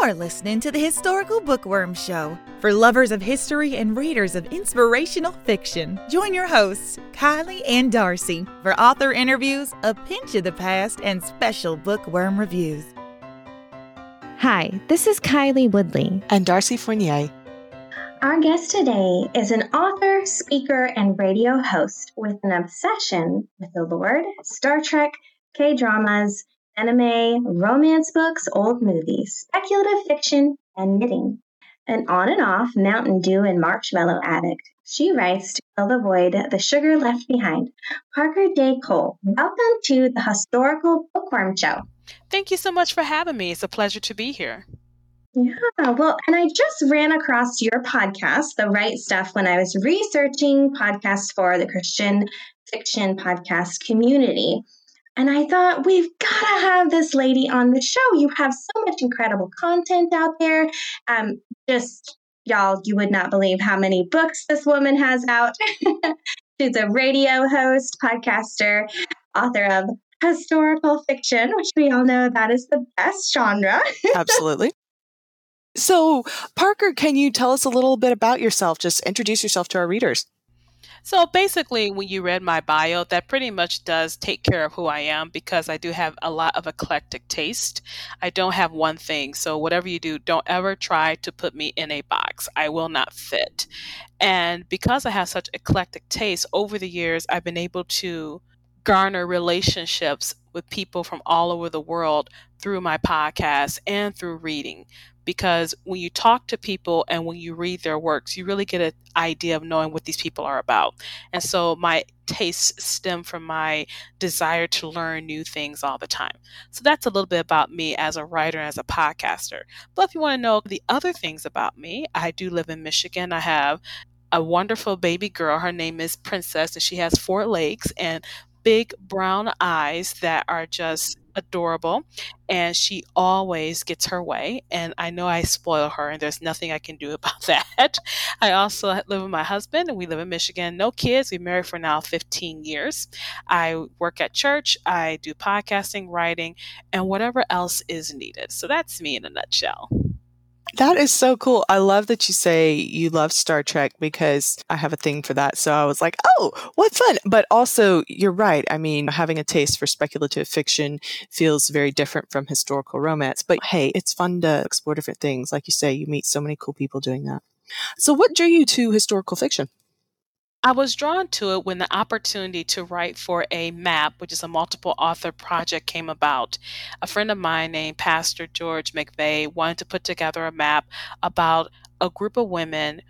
You're listening to the Historical Bookworm Show for lovers of history and readers of inspirational fiction. Join your hosts, Kylie and Darcy, for author interviews, a pinch of the past, and special bookworm reviews. Hi, this is Kylie Woodley. And Darcy Fournier. Our guest today is an author, speaker, and radio host with an obsession with the Lord, Star Trek, K dramas, anime, romance books, old movies, speculative fiction, and knitting. An on and off Mountain Dew and marshmallow addict, she writes to fill the void the sugar left behind. Parker J. Cole, welcome to the Historical Bookworm Show. Thank you so much for having me. It's a pleasure to be here. Yeah, well, and I just ran across your podcast, The Right Stuff, when I was researching podcasts for the Christian fiction podcast community. And I thought, we've got to have this lady on the show. You have so much incredible content out there. Um, just, y'all, you would not believe how many books this woman has out. She's a radio host, podcaster, author of historical fiction, which we all know that is the best genre. Absolutely. So, Parker, can you tell us a little bit about yourself? Just introduce yourself to our readers. So basically, when you read my bio, that pretty much does take care of who I am because I do have a lot of eclectic taste. I don't have one thing. So, whatever you do, don't ever try to put me in a box. I will not fit. And because I have such eclectic taste, over the years, I've been able to garner relationships with people from all over the world through my podcast and through reading because when you talk to people and when you read their works, you really get an idea of knowing what these people are about. And so my tastes stem from my desire to learn new things all the time. So that's a little bit about me as a writer and as a podcaster. But if you want to know the other things about me, I do live in Michigan. I have a wonderful baby girl. Her name is Princess, and she has four legs and big brown eyes that are just adorable and she always gets her way and i know i spoil her and there's nothing i can do about that. I also live with my husband and we live in michigan. No kids we've married for now 15 years. I work at church i do podcasting writing and whatever else is needed. So that's me in a nutshell that is so cool. I love that you say you love Star Trek because I have a thing for that. So I was like, oh, what fun. But also, you're right. I mean, having a taste for speculative fiction feels very different from historical romance. But hey, it's fun to explore different things. Like you say, you meet so many cool people doing that. So, what drew you to historical fiction? I was drawn to it when the opportunity to write for a map, which is a multiple author project, came about. A friend of mine named Pastor George McVeigh wanted to put together a map about a group of women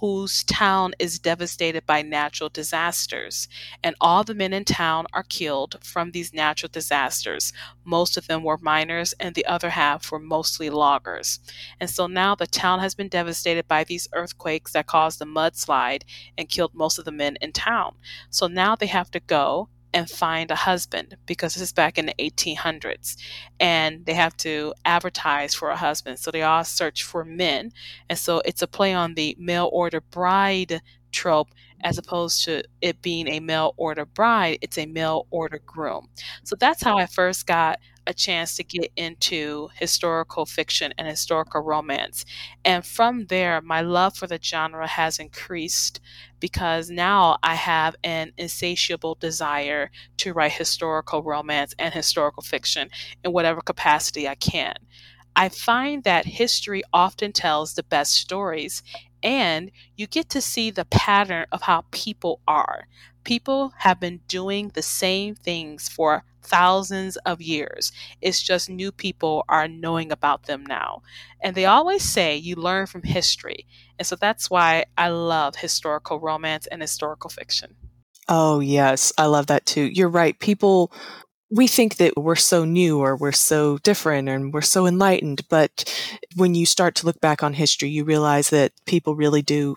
whose town is devastated by natural disasters. And all the men in town are killed from these natural disasters. Most of them were miners, and the other half were mostly loggers. And so now the town has been devastated by these earthquakes that caused a mudslide and killed most of the men in town. So now they have to go and find a husband because this is back in the 1800s and they have to advertise for a husband. So they all search for men and so it's a play on the mail order bride trope as opposed to it being a mail order bride it's a mail order groom. So that's how i first got a chance to get into historical fiction and historical romance. And from there, my love for the genre has increased because now I have an insatiable desire to write historical romance and historical fiction in whatever capacity I can. I find that history often tells the best stories, and you get to see the pattern of how people are. People have been doing the same things for thousands of years. It's just new people are knowing about them now. And they always say you learn from history. And so that's why I love historical romance and historical fiction. Oh, yes. I love that too. You're right. People we think that we're so new or we're so different and we're so enlightened. But when you start to look back on history, you realize that people really do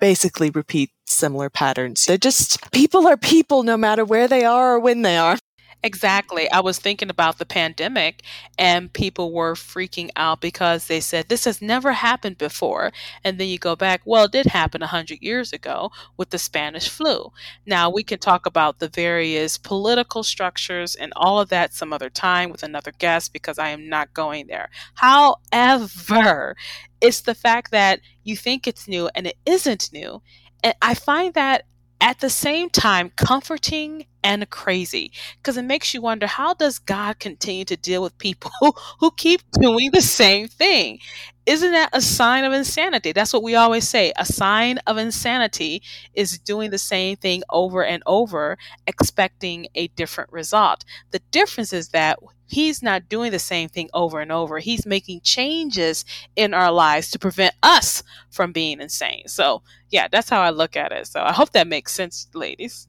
basically repeat similar patterns. They're just people are people no matter where they are or when they are. Exactly. I was thinking about the pandemic and people were freaking out because they said this has never happened before. And then you go back, well, it did happen 100 years ago with the Spanish flu. Now, we can talk about the various political structures and all of that some other time with another guest because I am not going there. However, it's the fact that you think it's new and it isn't new. And I find that at the same time comforting and crazy because it makes you wonder how does God continue to deal with people who keep doing the same thing? Isn't that a sign of insanity? That's what we always say. A sign of insanity is doing the same thing over and over, expecting a different result. The difference is that he's not doing the same thing over and over. He's making changes in our lives to prevent us from being insane. So, yeah, that's how I look at it. So, I hope that makes sense, ladies.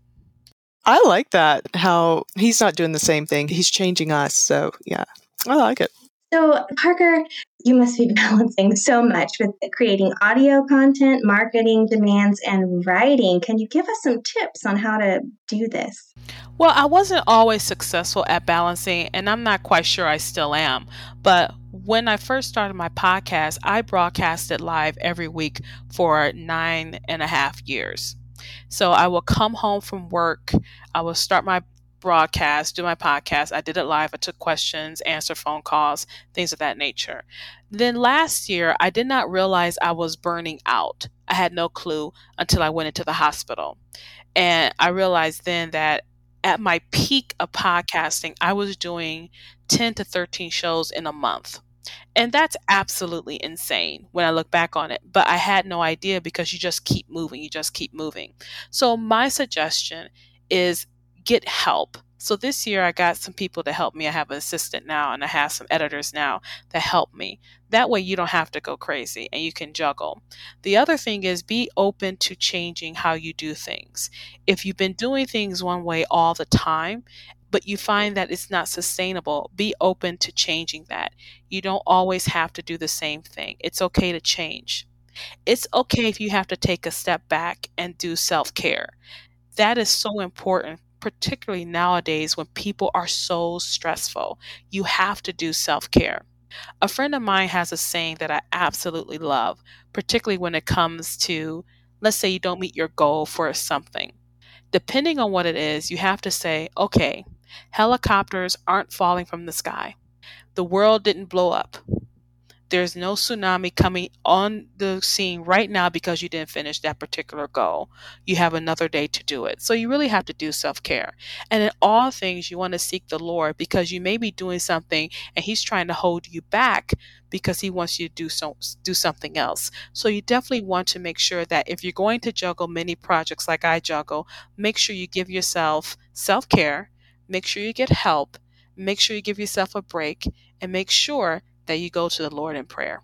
I like that. How he's not doing the same thing. He's changing us. So, yeah, I like it. So, Parker, you must be balancing so much with creating audio content, marketing demands, and writing. Can you give us some tips on how to do this? Well, I wasn't always successful at balancing, and I'm not quite sure I still am. But when I first started my podcast, I broadcasted live every week for nine and a half years. So I will come home from work, I will start my broadcast, do my podcast. I did it live. I took questions, answered phone calls, things of that nature. Then last year, I did not realize I was burning out. I had no clue until I went into the hospital. And I realized then that at my peak of podcasting, I was doing 10 to 13 shows in a month. And that's absolutely insane when I look back on it. But I had no idea because you just keep moving, you just keep moving. So, my suggestion is get help. So, this year I got some people to help me. I have an assistant now and I have some editors now that help me. That way, you don't have to go crazy and you can juggle. The other thing is be open to changing how you do things. If you've been doing things one way all the time, but you find that it's not sustainable, be open to changing that. You don't always have to do the same thing. It's okay to change. It's okay if you have to take a step back and do self care. That is so important, particularly nowadays when people are so stressful. You have to do self care. A friend of mine has a saying that I absolutely love, particularly when it comes to, let's say, you don't meet your goal for something. Depending on what it is, you have to say, okay, Helicopters aren't falling from the sky. The world didn't blow up. There's no tsunami coming on the scene right now because you didn't finish that particular goal. You have another day to do it. So you really have to do self care. And in all things, you want to seek the Lord because you may be doing something and He's trying to hold you back because He wants you to do so do something else. So you definitely want to make sure that if you're going to juggle many projects like I juggle, make sure you give yourself self care Make sure you get help. Make sure you give yourself a break and make sure that you go to the Lord in prayer.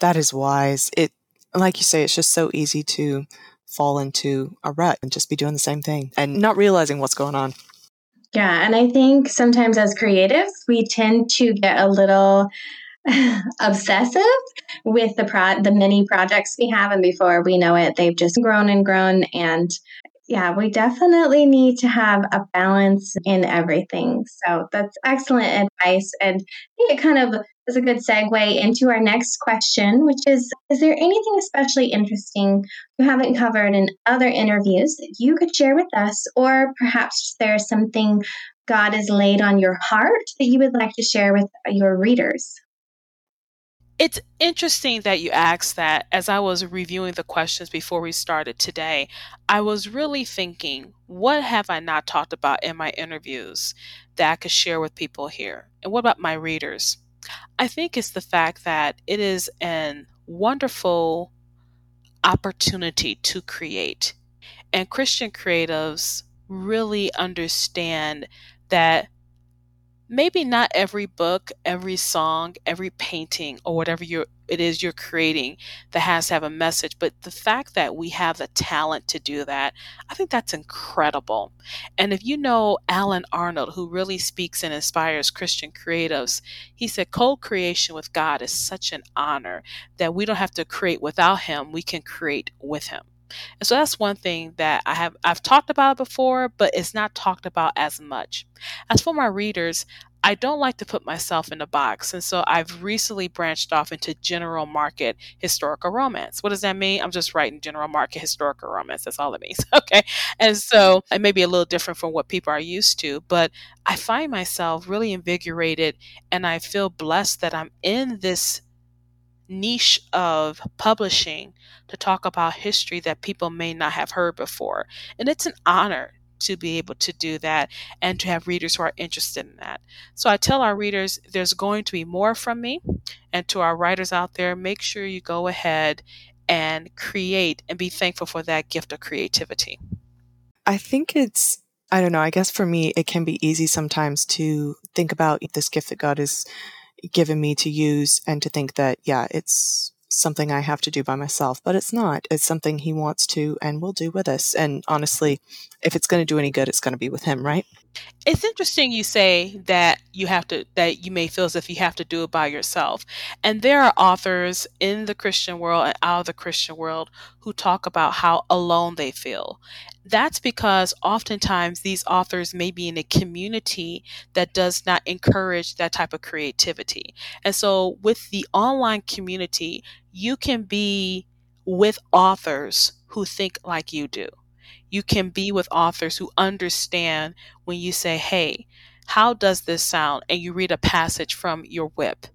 That is wise. It like you say it's just so easy to fall into a rut and just be doing the same thing and not realizing what's going on. Yeah, and I think sometimes as creatives, we tend to get a little obsessive with the pro- the many projects we have and before we know it they've just grown and grown and yeah, we definitely need to have a balance in everything. So that's excellent advice. And I think it kind of is a good segue into our next question, which is Is there anything especially interesting you haven't covered in other interviews that you could share with us? Or perhaps there's something God has laid on your heart that you would like to share with your readers? It's interesting that you asked that. As I was reviewing the questions before we started today, I was really thinking, what have I not talked about in my interviews that I could share with people here? And what about my readers? I think it's the fact that it is an wonderful opportunity to create. And Christian creatives really understand that maybe not every book, every song, every painting, or whatever you're, it is you're creating that has to have a message, but the fact that we have the talent to do that, I think that's incredible. And if you know Allen Arnold, who really speaks and inspires Christian creatives, he said co creation with God is such an honor that we don't have to create without Him, we can create with Him. And so that's one thing that I have I've talked about before, but it's not talked about as much. As for my readers, I don't like to put myself in a box. And so I've recently branched off into general market historical romance. What does that mean? I'm just writing general market historical romance. That's all it means. Okay. And so mm-hmm. it may be a little different from what people are used to, but I find myself really invigorated and I feel blessed that I'm in this niche of publishing to talk about history that people may not have heard before. And it's an honor to be able to do that and to have readers who are interested in that. So I tell our readers there's going to be more from me. And to our writers out there, make sure you go ahead and create and be thankful for that gift of creativity. I think it's I don't know, I guess for me it can be easy sometimes to think about this gift that God has given me to use and to think that yeah, it's something I have to do by myself, but it's not. It's something he wants to and will do with us. And honestly, if it's going to do any good, it's going to be with him, right? It's interesting you say that you have to that you may feel as if you have to do it by yourself. And there are authors in the Christian world and out of the Christian world who talk about how alone they feel. That's because oftentimes these authors may be in a community that does not encourage that type of creativity. And so with the online community, you can be with authors who think like you do. You can be with authors who understand when you say, Hey, how does this sound? And you read a passage from your WIP.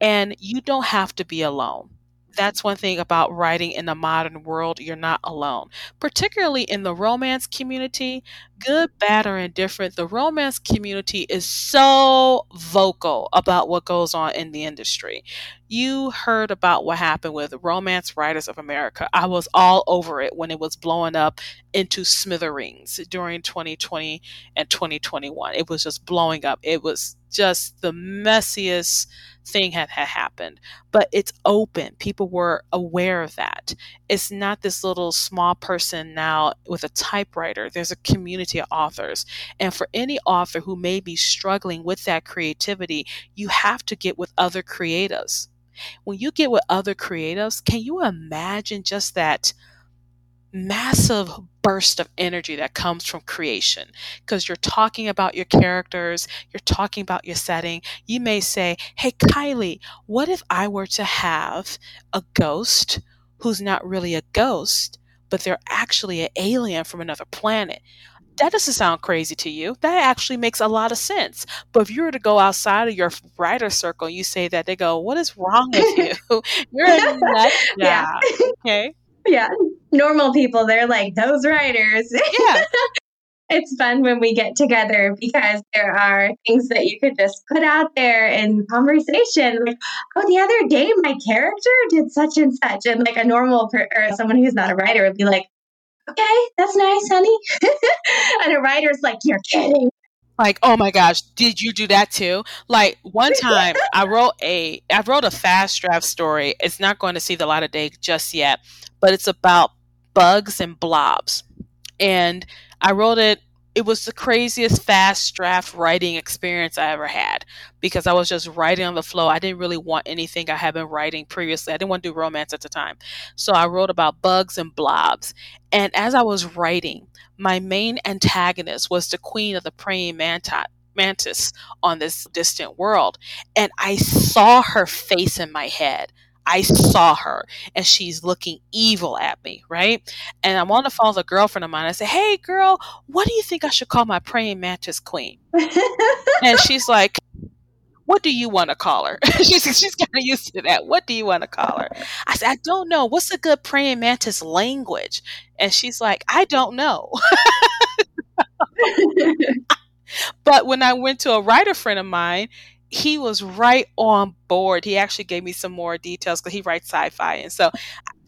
And you don't have to be alone that's one thing about writing in the modern world. You're not alone, particularly in the romance community. Good, bad, or indifferent, the romance community is so vocal about what goes on in the industry. You heard about what happened with Romance Writers of America. I was all over it when it was blowing up into smithereens during 2020 and 2021. It was just blowing up. It was just the messiest thing had, had happened but it's open. People were aware of that. It's not this little small person now with a typewriter. There's a community of authors. And for any author who may be struggling with that creativity you have to get with other creatives. When you get with other creatives can you imagine just that massive burst of energy that comes from creation because you're talking about your characters, you're talking about your setting. You may say, Hey, Kylie, what if I were to have a ghost who's not really a ghost, but they're actually an alien from another planet? That doesn't sound crazy to you. That actually makes a lot of sense. But if you were to go outside of your writer circle, you say that they go, "What is wrong with you? You're a nut. Yeah. Okay yeah, normal people, they're like, those writers. Yeah. it's fun when we get together because there are things that you could just put out there in conversation. Like, oh, the other day my character did such and such. And like a normal per- or someone who's not a writer would be like, okay, that's nice, honey. and a writer's like, you're kidding like oh my gosh did you do that too like one time i wrote a i wrote a fast draft story it's not going to see the light of day just yet but it's about bugs and blobs and i wrote it it was the craziest fast draft writing experience I ever had because I was just writing on the flow. I didn't really want anything I had been writing previously. I didn't want to do romance at the time. So I wrote about bugs and blobs. And as I was writing, my main antagonist was the queen of the praying mantis on this distant world. And I saw her face in my head. I saw her and she's looking evil at me, right? And I'm on the phone with a girlfriend of mine. I say, Hey, girl, what do you think I should call my praying mantis queen? and she's like, What do you want to call her? she's she's kind of used to that. What do you want to call her? I said, I don't know. What's a good praying mantis language? And she's like, I don't know. but when I went to a writer friend of mine, he was right on board. He actually gave me some more details because he writes sci-fi, and so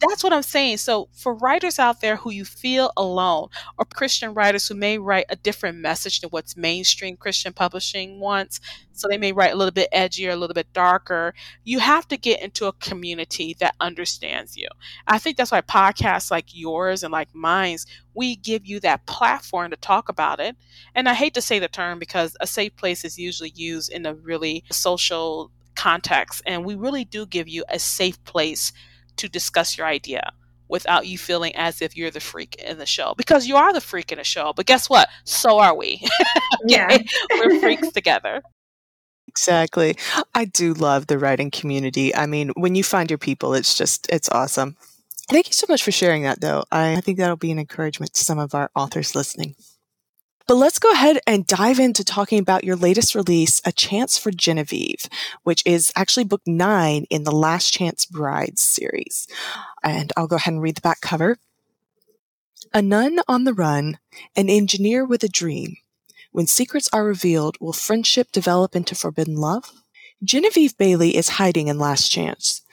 that's what I'm saying. So for writers out there who you feel alone, or Christian writers who may write a different message than what's mainstream Christian publishing wants, so they may write a little bit edgier, a little bit darker. You have to get into a community that understands you. I think that's why podcasts like yours and like mine's, we give you that platform to talk about it. And I hate to say the term because a safe place is usually used in a really social context, and we really do give you a safe place to discuss your idea without you feeling as if you're the freak in the show because you are the freak in the show. But guess what? So are we. Yeah. We're freaks together. Exactly. I do love the writing community. I mean, when you find your people, it's just, it's awesome. Thank you so much for sharing that, though. I think that'll be an encouragement to some of our authors listening. But let's go ahead and dive into talking about your latest release, A Chance for Genevieve, which is actually book nine in the Last Chance Brides series. And I'll go ahead and read the back cover. A nun on the run, an engineer with a dream. When secrets are revealed, will friendship develop into forbidden love? Genevieve Bailey is hiding in Last Chance.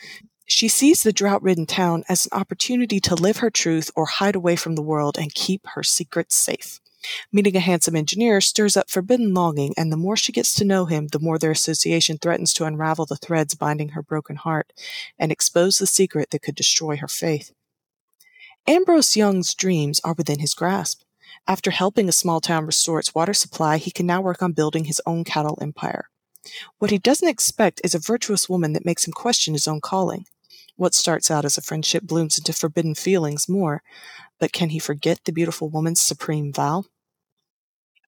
She sees the drought ridden town as an opportunity to live her truth or hide away from the world and keep her secrets safe. Meeting a handsome engineer stirs up forbidden longing, and the more she gets to know him, the more their association threatens to unravel the threads binding her broken heart and expose the secret that could destroy her faith. Ambrose Young's dreams are within his grasp. After helping a small town restore its water supply, he can now work on building his own cattle empire. What he doesn't expect is a virtuous woman that makes him question his own calling. What starts out as a friendship blooms into forbidden feelings more, but can he forget the beautiful woman's supreme vow?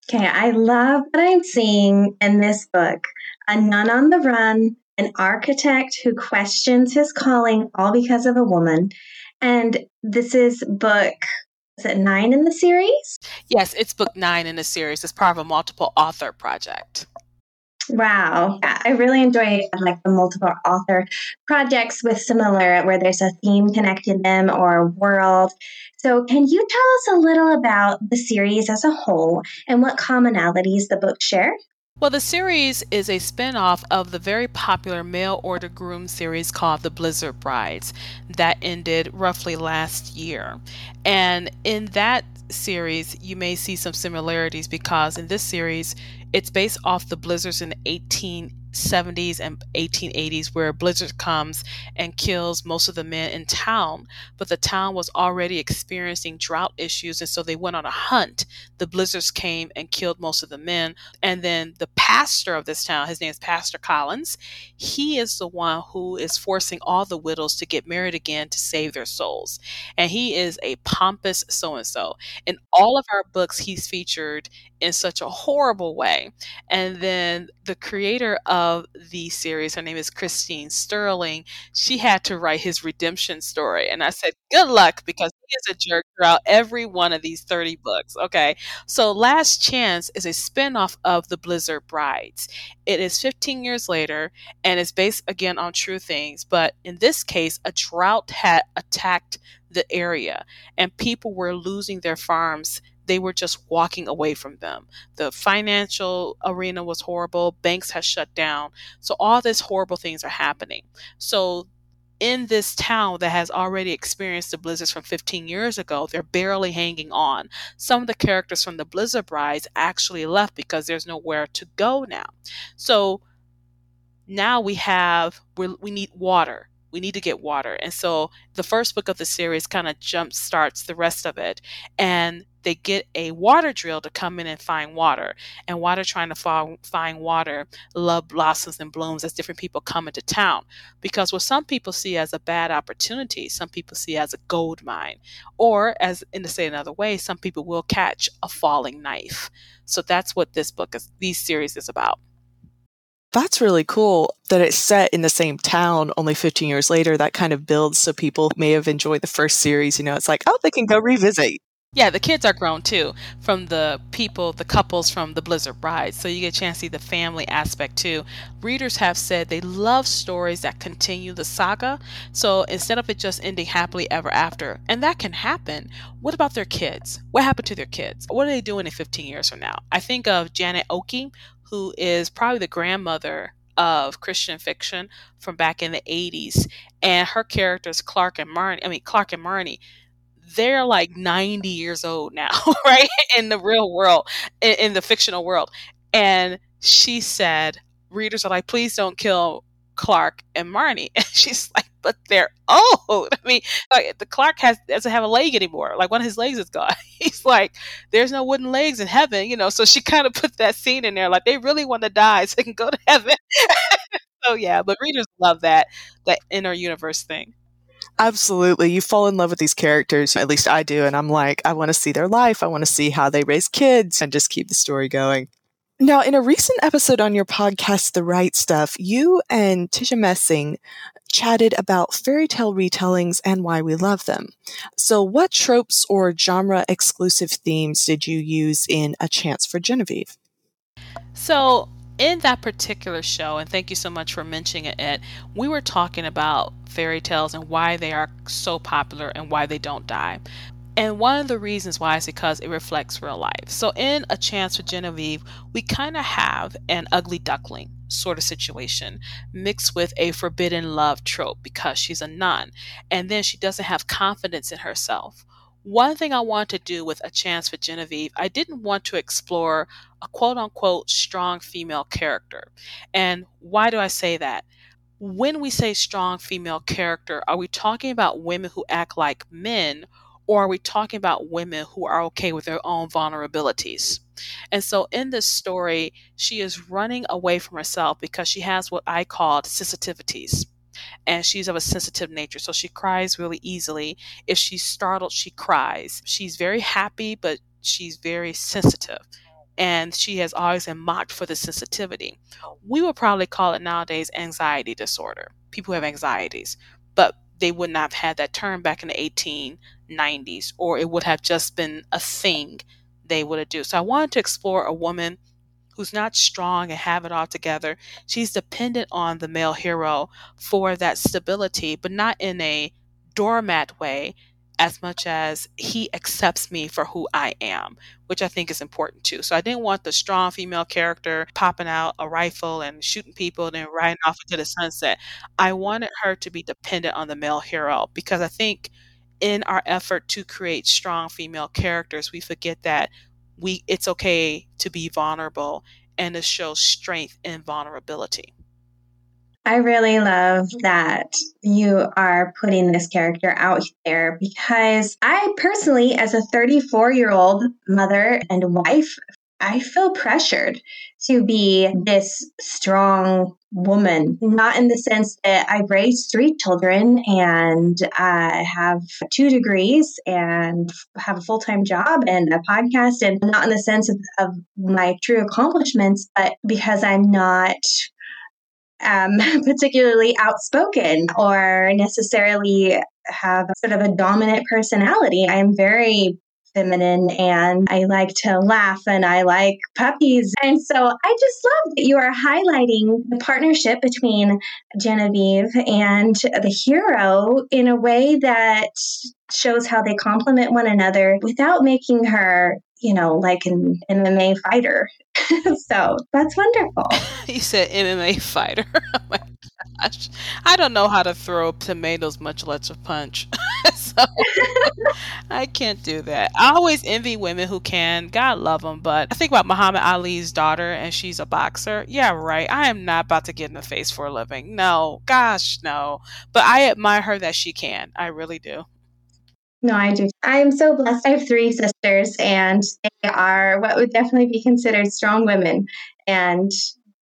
Okay, I love what I'm seeing in this book. A nun on the run, an architect who questions his calling all because of a woman. And this is book, is it nine in the series? Yes, it's book nine in the series. It's part of a multiple author project. Wow. I really enjoy like the multiple author projects with similar where there's a theme connecting them or world. So can you tell us a little about the series as a whole and what commonalities the books share? Well, the series is a spin off of the very popular mail order groom series called The Blizzard Brides that ended roughly last year. And in that series, you may see some similarities because in this series, it's based off the blizzards in 18 70s and 1880s where a blizzard comes and kills most of the men in town but the town was already experiencing drought issues and so they went on a hunt. The blizzards came and killed most of the men and then the pastor of this town his name is pastor collins he is the one who is forcing all the widows to get married again to save their souls. And he is a pompous so and so in all of our books he's featured in such a horrible way. And then the creator of of the series, her name is Christine Sterling, she had to write his redemption story. And I said, good luck, because he is a jerk throughout every one of these 30 books. Okay. So Last Chance is a spinoff of The Blizzard Brides. It is 15 years later and it's based again on true things. But in this case, a drought had attacked the area and people were losing their farms they were just walking away from them. The financial arena was horrible, banks had shut down. So all these horrible things are happening. So in this town that has already experienced the blizzards from 15 years ago, they're barely hanging on. Some of the characters from the Blizzard Brides actually left because there's nowhere to go now. So now we have we need water we need to get water. And so the first book of the series kind of jump starts the rest of it. And they get a water drill to come in and find water. And while they're trying to find water, love blossoms and blooms as different people come into town. Because what some people see as a bad opportunity, some people see as a gold mine. Or, as in to say another way, some people will catch a falling knife. So that's what this book is, these series is about. That's really cool that it's set in the same town only 15 years later. That kind of builds so people may have enjoyed the first series. You know, it's like, oh, they can go revisit. Yeah, the kids are grown too from the people, the couples from the Blizzard Brides. So you get a chance to see the family aspect too. Readers have said they love stories that continue the saga. So instead of it just ending happily ever after, and that can happen, what about their kids? What happened to their kids? What are they doing in 15 years from now? I think of Janette Oke, who is probably the grandmother of Christian fiction from back in the 80s. And her characters, Clark and Marnie, I mean, Clark and Marnie, they're like 90 years old now, right? In the real world, in, in the fictional world. And she said, readers are like, please don't kill Clark and Marnie. And she's like, but they're old. I mean, like the Clark has doesn't have a leg anymore. Like one of his legs is gone. He's like, there's no wooden legs in heaven, you know. So she kind of put that scene in there, like they really want to die so they can go to heaven. so yeah, but readers love that that inner universe thing. Absolutely. You fall in love with these characters. At least I do. And I'm like, I want to see their life. I want to see how they raise kids and just keep the story going. Now, in a recent episode on your podcast, The Right Stuff, you and Tisha Messing chatted about fairy tale retellings and why we love them. So, what tropes or genre exclusive themes did you use in A Chance for Genevieve? So, in that particular show, and thank you so much for mentioning it, we were talking about fairy tales and why they are so popular and why they don't die. And one of the reasons why is because it reflects real life. So, in A Chance for Genevieve, we kind of have an ugly duckling sort of situation mixed with a forbidden love trope because she's a nun and then she doesn't have confidence in herself. One thing I wanted to do with A Chance for Genevieve, I didn't want to explore a quote unquote strong female character. And why do I say that? When we say strong female character, are we talking about women who act like men or are we talking about women who are okay with their own vulnerabilities? And so in this story, she is running away from herself because she has what I called sensitivities. And she's of a sensitive nature. So she cries really easily. If she's startled, she cries. She's very happy, but she's very sensitive. And she has always been mocked for the sensitivity. We would probably call it nowadays anxiety disorder. People have anxieties. But they would not have had that term back in the 1890s, or it would have just been a thing they would have do. So I wanted to explore a woman who's not strong and have it all together. She's dependent on the male hero for that stability, but not in a doormat way as much as he accepts me for who I am, which I think is important too. So I didn't want the strong female character popping out a rifle and shooting people and then riding off into the sunset. I wanted her to be dependent on the male hero because I think in our effort to create strong female characters, we forget that we it's okay to be vulnerable and to show strength in vulnerability. I really love that you are putting this character out there because I personally, as a 34 year old mother and wife, I feel pressured to be this strong woman, not in the sense that I've raised three children and I have two degrees and have a full time job and a podcast, and not in the sense of, of my true accomplishments, but because I'm not um, particularly outspoken or necessarily have sort of a dominant personality. I'm very feminine and I like to laugh and I like puppies. And so I just love that you are highlighting the partnership between Genevieve and the hero in a way that shows how they complement one another without making her you know, like an MMA fighter. so that's wonderful. you said MMA fighter. oh my gosh. I don't know how to throw tomatoes, much less a punch. so I can't do that. I always envy women who can. God love them. But I think about Muhammad Ali's daughter and she's a boxer. Yeah, right. I am not about to get in the face for a living. No, gosh, no. But I admire her that she can. I really do. No, I do. I'm so blessed. I have three sisters, and they are what would definitely be considered strong women. And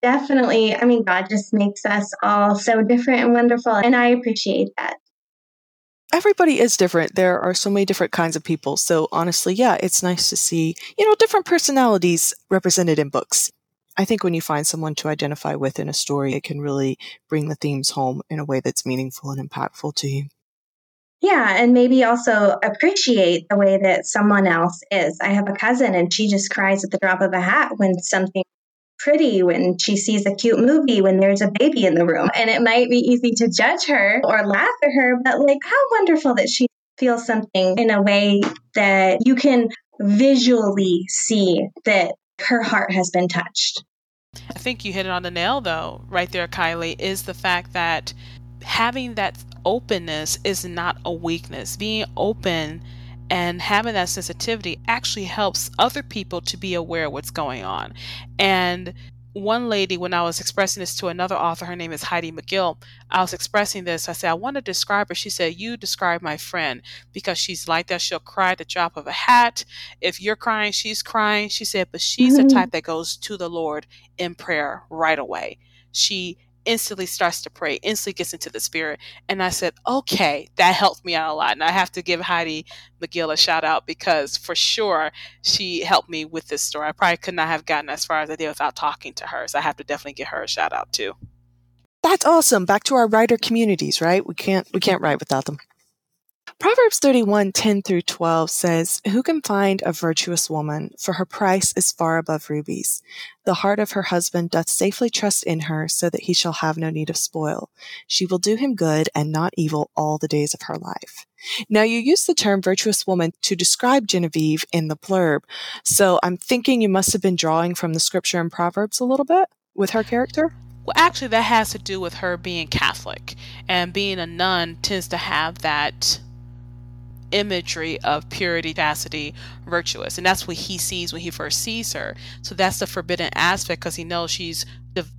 definitely, I mean, God just makes us all so different and wonderful. And I appreciate that. Everybody is different. There are so many different kinds of people. So, honestly, yeah, it's nice to see, you know, different personalities represented in books. I think when you find someone to identify with in a story, it can really bring the themes home in a way that's meaningful and impactful to you. Yeah, and maybe also appreciate the way that someone else is. I have a cousin and she just cries at the drop of a hat when something pretty when she sees a cute movie when there's a baby in the room. And it might be easy to judge her or laugh at her, but like how wonderful that she feels something in a way that you can visually see that her heart has been touched. I think you hit it on the nail though, right there, Kylie, is the fact that having that openness is not a weakness. Being open and having that sensitivity actually helps other people to be aware of what's going on. And one lady, when I was expressing this to another author, her name is Heidi McGill, I was expressing this. I said, I want to describe her. She said, You describe my friend because she's like that. She'll cry at the drop of a hat. If you're crying, she's crying. She said, But she's mm-hmm. the type that goes to the Lord in prayer right away. She instantly starts to pray, instantly gets into the spirit. And I said, okay, that helped me out a lot. And I have to give Heidi McGill a shout out because for sure she helped me with this story. I probably could not have gotten as far as I did without talking to her. So I have to definitely give her a shout out too. That's awesome. Back to our writer communities, right? We can't we can't write without them. Proverbs 31, 10 through 12 says, Who can find a virtuous woman? For her price is far above rubies. The heart of her husband doth safely trust in her, so that he shall have no need of spoil. She will do him good and not evil all the days of her life. Now, you use the term virtuous woman to describe Genevieve in the blurb, so I'm thinking you must have been drawing from the scripture in Proverbs a little bit with her character. Well, actually, that has to do with her being Catholic, and being a nun tends to have that imagery of purity, chastity, virtuous. And that's what he sees when he first sees her. So that's the forbidden aspect because he knows she's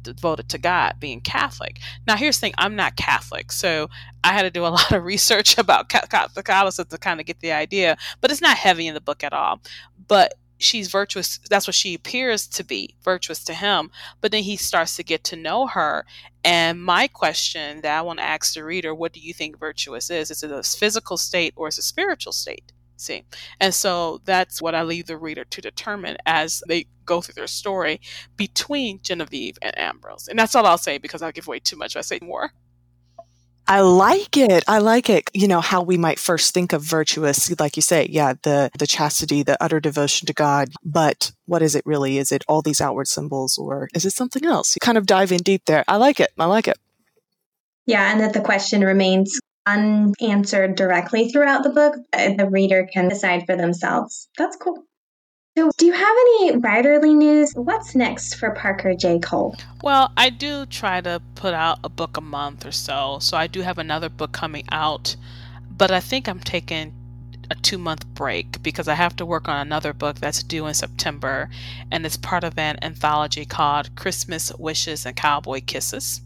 devoted to God, being Catholic. Now, here's the thing I'm not Catholic. So I had to do a lot of research about Catholicism to kind of get the idea, but it's not heavy in the book at all. But she's virtuous that's what she appears to be virtuous to him but then he starts to get to know her. And my question that i want to ask the reader what do you think virtuous is? Is it a physical state or is it a spiritual state? See and so that's what i leave the reader to determine as they go through their story between genevieve and ambrose. And that's all i'll say because i'll give away too much if i say more I like it. I like it. You know, how we might first think of virtuous, like you say, yeah, the, the chastity, the utter devotion to God. But what is it really? Is it all these outward symbols or is it something else? You kind of dive in deep there. I like it. I like it. Yeah. And that the question remains unanswered directly throughout the book. The reader can decide for themselves. That's cool. So, do you have any writerly news? What's next for Parker J. Cole? Well, I do try to put out a book a month or so. So, I do have another book coming out, but I think I'm taking a two month break because I have to work on another book that's due in September, and it's part of an anthology called Christmas Wishes and Cowboy Kisses.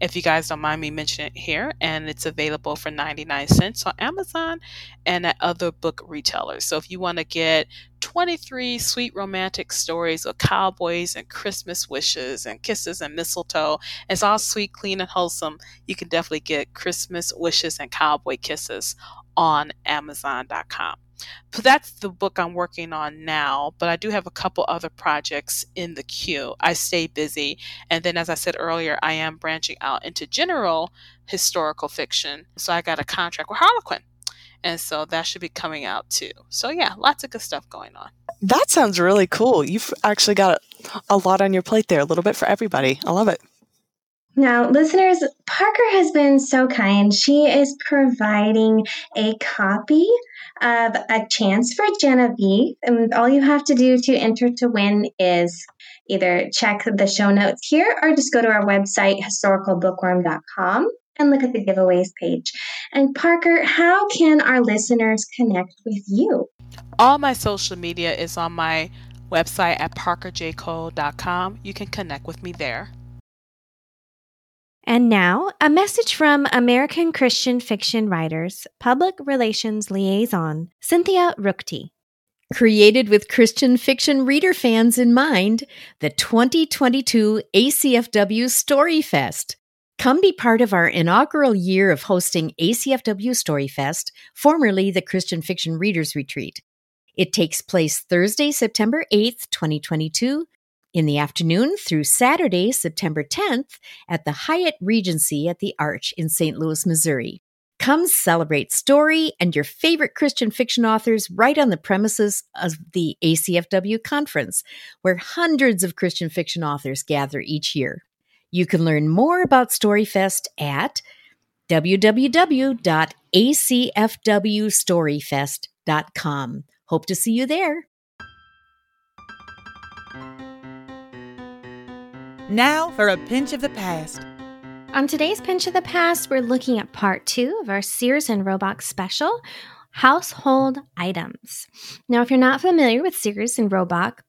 If you guys don't mind me mentioning it here, and it's available for 99 cents on Amazon and at other book retailers. So if you want to get 23 sweet romantic stories of cowboys and Christmas wishes and kisses and mistletoe, it's all sweet, clean, and wholesome. You can definitely get Christmas wishes and cowboy kisses on Amazon.com. So that's the book I'm working on now, but I do have a couple other projects in the queue. I stay busy. And then, as I said earlier, I am branching out into general historical fiction. So I got a contract with Harlequin. And so that should be coming out too. So, yeah, lots of good stuff going on. That sounds really cool. You've actually got a lot on your plate there, a little bit for everybody. I love it. Now, listeners, Parker has been so kind. She is providing a copy of A Chance for Genevieve. And all you have to do to enter to win is either check the show notes here or just go to our website, historicalbookworm.com, and look at the giveaways page. And Parker, how can our listeners connect with you? All my social media is on my website at parkerjcole.com. You can connect with me there. And now, a message from American Christian fiction writers, public relations liaison, Cynthia Ruchti. Created with Christian fiction reader fans in mind, the 2022 ACFW Story Fest. Come be part of our inaugural year of hosting ACFW Story Fest, formerly the Christian Fiction Readers Retreat. It takes place Thursday, September 8th, 2022 in the afternoon through Saturday, September 10th, at the Hyatt Regency at the Arch in St. Louis, Missouri. Come celebrate story and your favorite Christian fiction authors right on the premises of the ACFW conference, where hundreds of Christian fiction authors gather each year. You can learn more about StoryFest at www.acfwstoryfest.com. Hope to see you there. Now for a pinch of the past. On today's Pinch of the Past, we're looking at part two of our Sears and Roebuck special, Household Items. Now, if you're not familiar with Sears and Roebuck,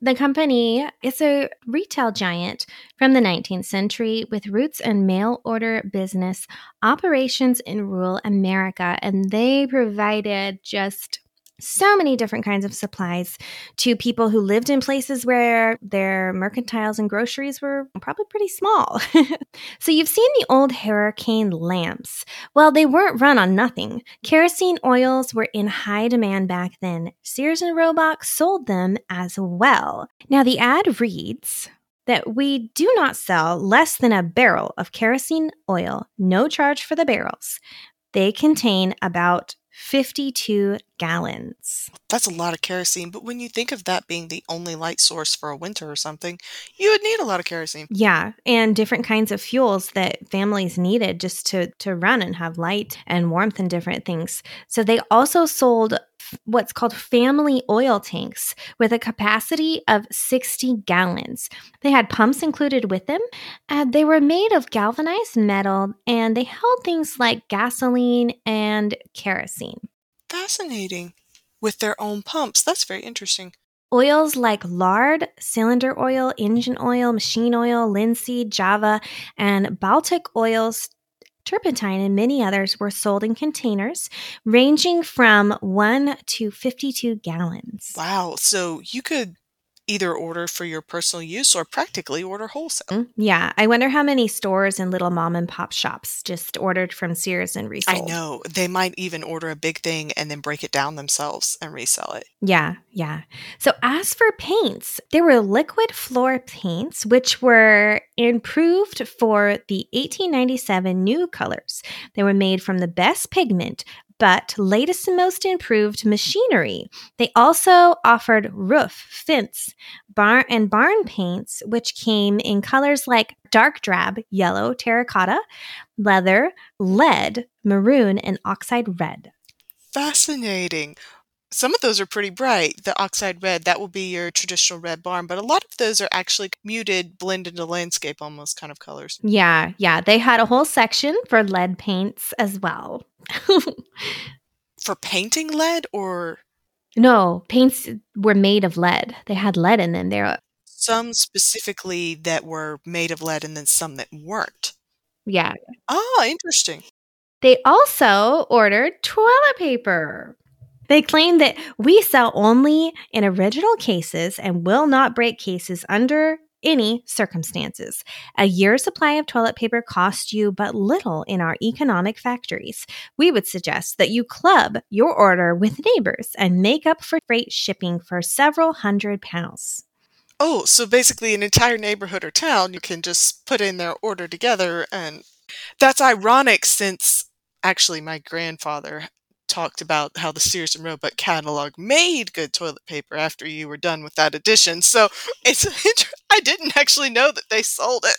the company is a retail giant from the 19th century with roots in mail order business operations in rural America, and they provided just so many different kinds of supplies to people who lived in places where their mercantiles and groceries were probably pretty small. so you've seen the old hurricane lamps. Well, they weren't run on nothing. Kerosene oils were in high demand back then. Sears and Roebuck sold them as well. Now the ad reads, that we do not sell less than a barrel of kerosene oil, no charge for the barrels. They contain about 52 gallons. That's a lot of kerosene, but when you think of that being the only light source for a winter or something, you would need a lot of kerosene. Yeah, and different kinds of fuels that families needed just to to run and have light and warmth and different things. So they also sold what's called family oil tanks with a capacity of 60 gallons. They had pumps included with them. and they were made of galvanized metal and they held things like gasoline and kerosene. Fascinating. With their own pumps. That's very interesting. Oils like lard, cylinder oil, engine oil, machine oil, linseed, java, and Baltic oils turpentine, and many others were sold in containers ranging from 1 to 52 gallons. Wow. So you could either order for your personal use or practically order wholesale. Mm, Yeah, I wonder how many stores and little mom and pop shops just ordered from Sears and resold. I know. They might even order a big thing and then break it down themselves and resell it. Yeah, yeah. So, as for paints, there were liquid floor paints, which were improved for the 1897 new colors. They were made from the best pigment, but latest and most improved machinery. They also offered roof, fence, barn, and barn paints, which came in colors like dark drab, yellow, terracotta, leather, lead, maroon, and oxide red. Fascinating. Some of those are pretty bright. The oxide red, that will be your traditional red barn, but a lot of those are actually muted, blend into landscape almost kind of colors. Yeah, yeah. They had a whole section for lead paints as well. For painting lead or no, paints were made of lead. They had lead in them. They're some specifically that were made of lead and then some that weren't. yeah. Ah, interesting. They also ordered toilet paper. They claim that we sell only in original cases and will not break cases under any circumstances. A year's supply of toilet paper costs you but little in our economic factories. We would suggest that you club your order with neighbors and make up for freight shipping for several hundred pounds. Oh, so basically an entire neighborhood or town you can just put in their order together and that's ironic since actually my grandfather talked about how the Sears and Roebuck catalog made good toilet paper after you were done with that edition. So it's I didn't actually know that they sold it.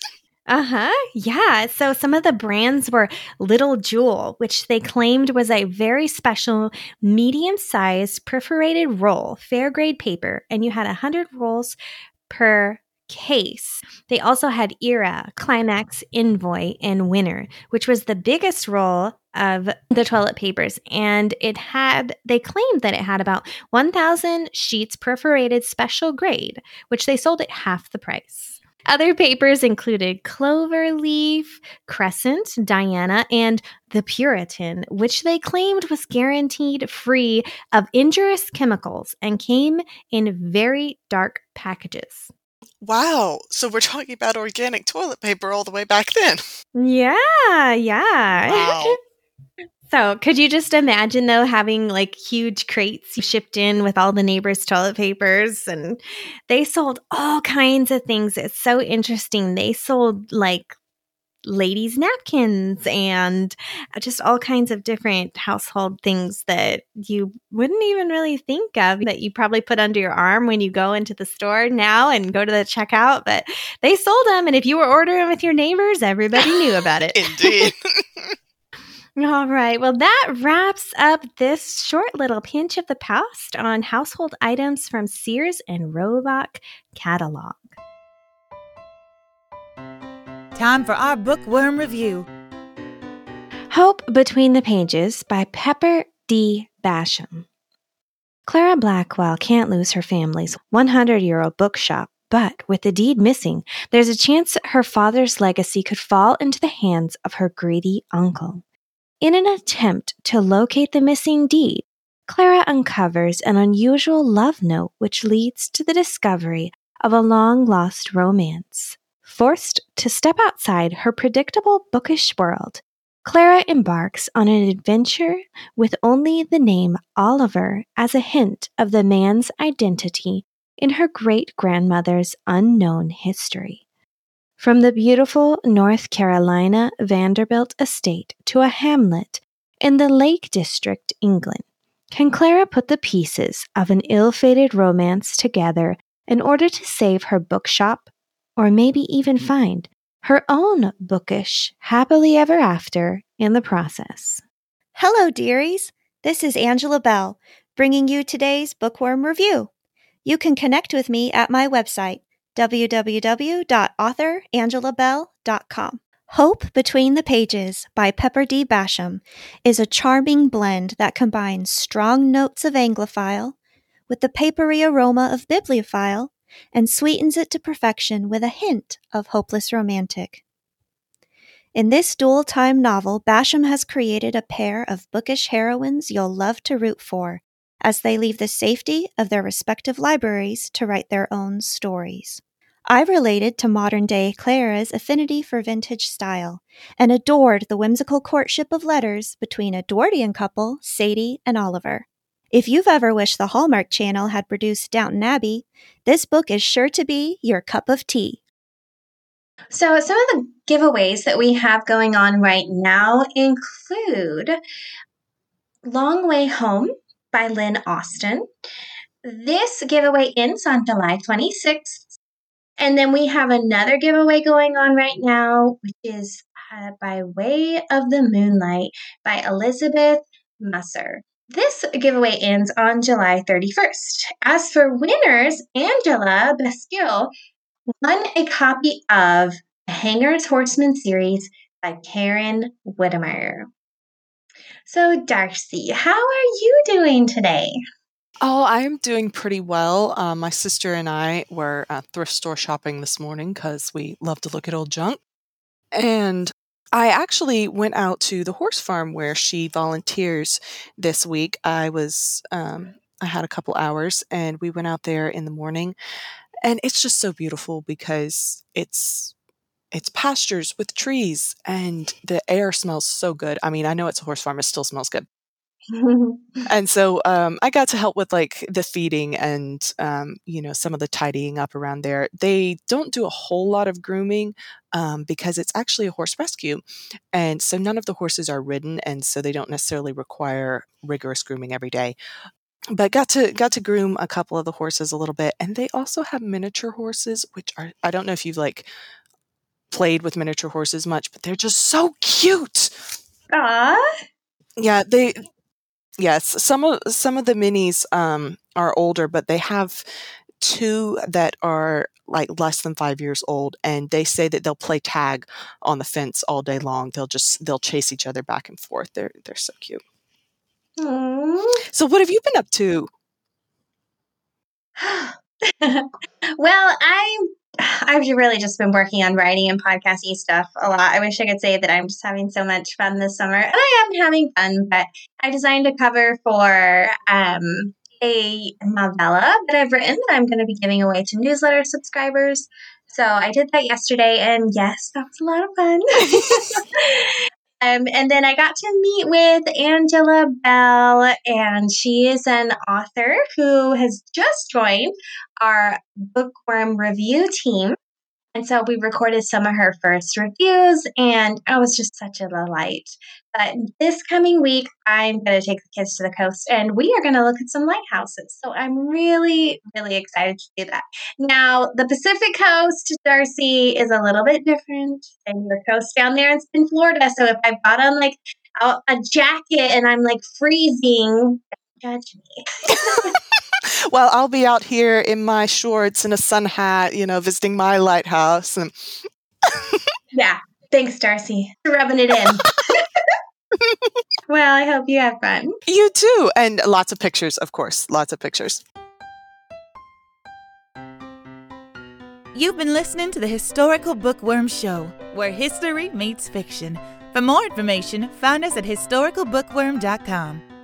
Uh huh. Yeah. So some of the brands were Little Jewel, which they claimed was a very special medium sized perforated roll, fair grade paper, and you had 100 rolls per case. They also had Era, Climax, Envoy, and Winner, which was the biggest roll of the toilet papers. And it had, they claimed that it had about 1,000 sheets perforated special grade, which they sold at half the price. Other papers included Cloverleaf, Crescent, Diana, and the Puritan, which they claimed was guaranteed free of injurious chemicals and came in very dark packages. Wow. So we're talking about organic toilet paper all the way back then. Yeah, yeah. Wow. So, could you just imagine though having like huge crates shipped in with all the neighbors' toilet papers and they sold all kinds of things. It's so interesting. They sold like ladies' napkins and just all kinds of different household things that you wouldn't even really think of that you probably put under your arm when you go into the store now and go to the checkout. But they sold them. And if you were ordering with your neighbors, everybody knew about it. Indeed. All right. Well, that wraps up this short little pinch of the past on household items from Sears and Roebuck catalog. Time for our bookworm review. Hope Between the Pages by Pepper D. Basham. Clara Blackwell can't lose her family's 100 year old bookshop, but with the deed missing, there's a chance her father's legacy could fall into the hands of her greedy uncle. In an attempt to locate the missing deed, Clara uncovers an unusual love note which leads to the discovery of a long lost romance. Forced to step outside her predictable bookish world, Clara embarks on an adventure with only the name Oliver as a hint of the man's identity in her great grandmother's unknown history. From the beautiful North Carolina Vanderbilt estate to a hamlet in the Lake District, England, can Clara put the pieces of an ill fated romance together in order to save her bookshop, or maybe even find her own bookish happily ever after in the process. Hello, dearies. This is Angela Bell, bringing you today's bookworm review. You can connect with me at my website, www.authorangelabell.com. Hope Between the Pages by Pepper D. Basham is a charming blend that combines strong notes of Anglophile with the papery aroma of bibliophile and sweetens it to perfection with a hint of hopeless romantic. In this dual time novel, Basham has created a pair of bookish heroines you'll love to root for as they leave the safety of their respective libraries to write their own stories. I related to modern day Clara's affinity for vintage style and adored the whimsical courtship of letters between a Edwardian couple, Sadie and Oliver. If you've ever wished the Hallmark Channel had produced Downton Abbey, this book is sure to be your cup of tea. So, some of the giveaways that we have going on right now include Long Way Home by Lynn Austin. This giveaway ends on July 26th. And then we have another giveaway going on right now, which is uh, By Way of the Moonlight by Elizabeth Musser. This giveaway ends on July 31st. As for winners, Angela Baskill won a copy of the Hanger's Horsemen series by Karen Witemeyer. So, Darcy, how are you doing today? Oh, I'm doing pretty well. Uh, my sister and I were uh, thrift store shopping this morning because we love to look at old junk. And I actually went out to the horse farm where she volunteers this week. I was, um, I had a couple hours and we went out there in the morning. And it's just so beautiful because it's it's pastures with trees and the air smells so good. I mean, I know it's a horse farm, it still smells good. and so um, I got to help with like the feeding and um, you know some of the tidying up around there. They don't do a whole lot of grooming um, because it's actually a horse rescue, and so none of the horses are ridden, and so they don't necessarily require rigorous grooming every day. But got to got to groom a couple of the horses a little bit, and they also have miniature horses, which are I don't know if you've like played with miniature horses much, but they're just so cute. Ah. Yeah, they Yes, some of some of the minis um, are older, but they have two that are like less than five years old, and they say that they'll play tag on the fence all day long. They'll just they'll chase each other back and forth. They're they're so cute. Aww. So, what have you been up to? well, I I've really just been working on writing and podcasting stuff a lot. I wish I could say that I'm just having so much fun this summer, and I am having fun. But I designed a cover for um, a novella that I've written that I'm going to be giving away to newsletter subscribers. So I did that yesterday, and yes, that was a lot of fun. um, and then I got to meet with Angela Bell, and she is an author who has just joined our bookworm review team. And so we recorded some of her first reviews, and I was just such a delight. But this coming week, I'm going to take the kids to the coast and we are going to look at some lighthouses. So I'm really, really excited to do that. Now, the Pacific coast, Darcy, is a little bit different than your coast down there It's in Florida. So if I bought on like a, jacket and I'm like freezing, judge me. well, I'll be out here in my shorts and a sun hat, you know, visiting my lighthouse. And yeah, thanks, Darcy, for rubbing it in. well, I hope you have fun. You too, and lots of pictures, of course, lots of pictures. You've been listening to the Historical Bookworm Show, where history meets fiction. For more information, find us at historicalbookworm.com.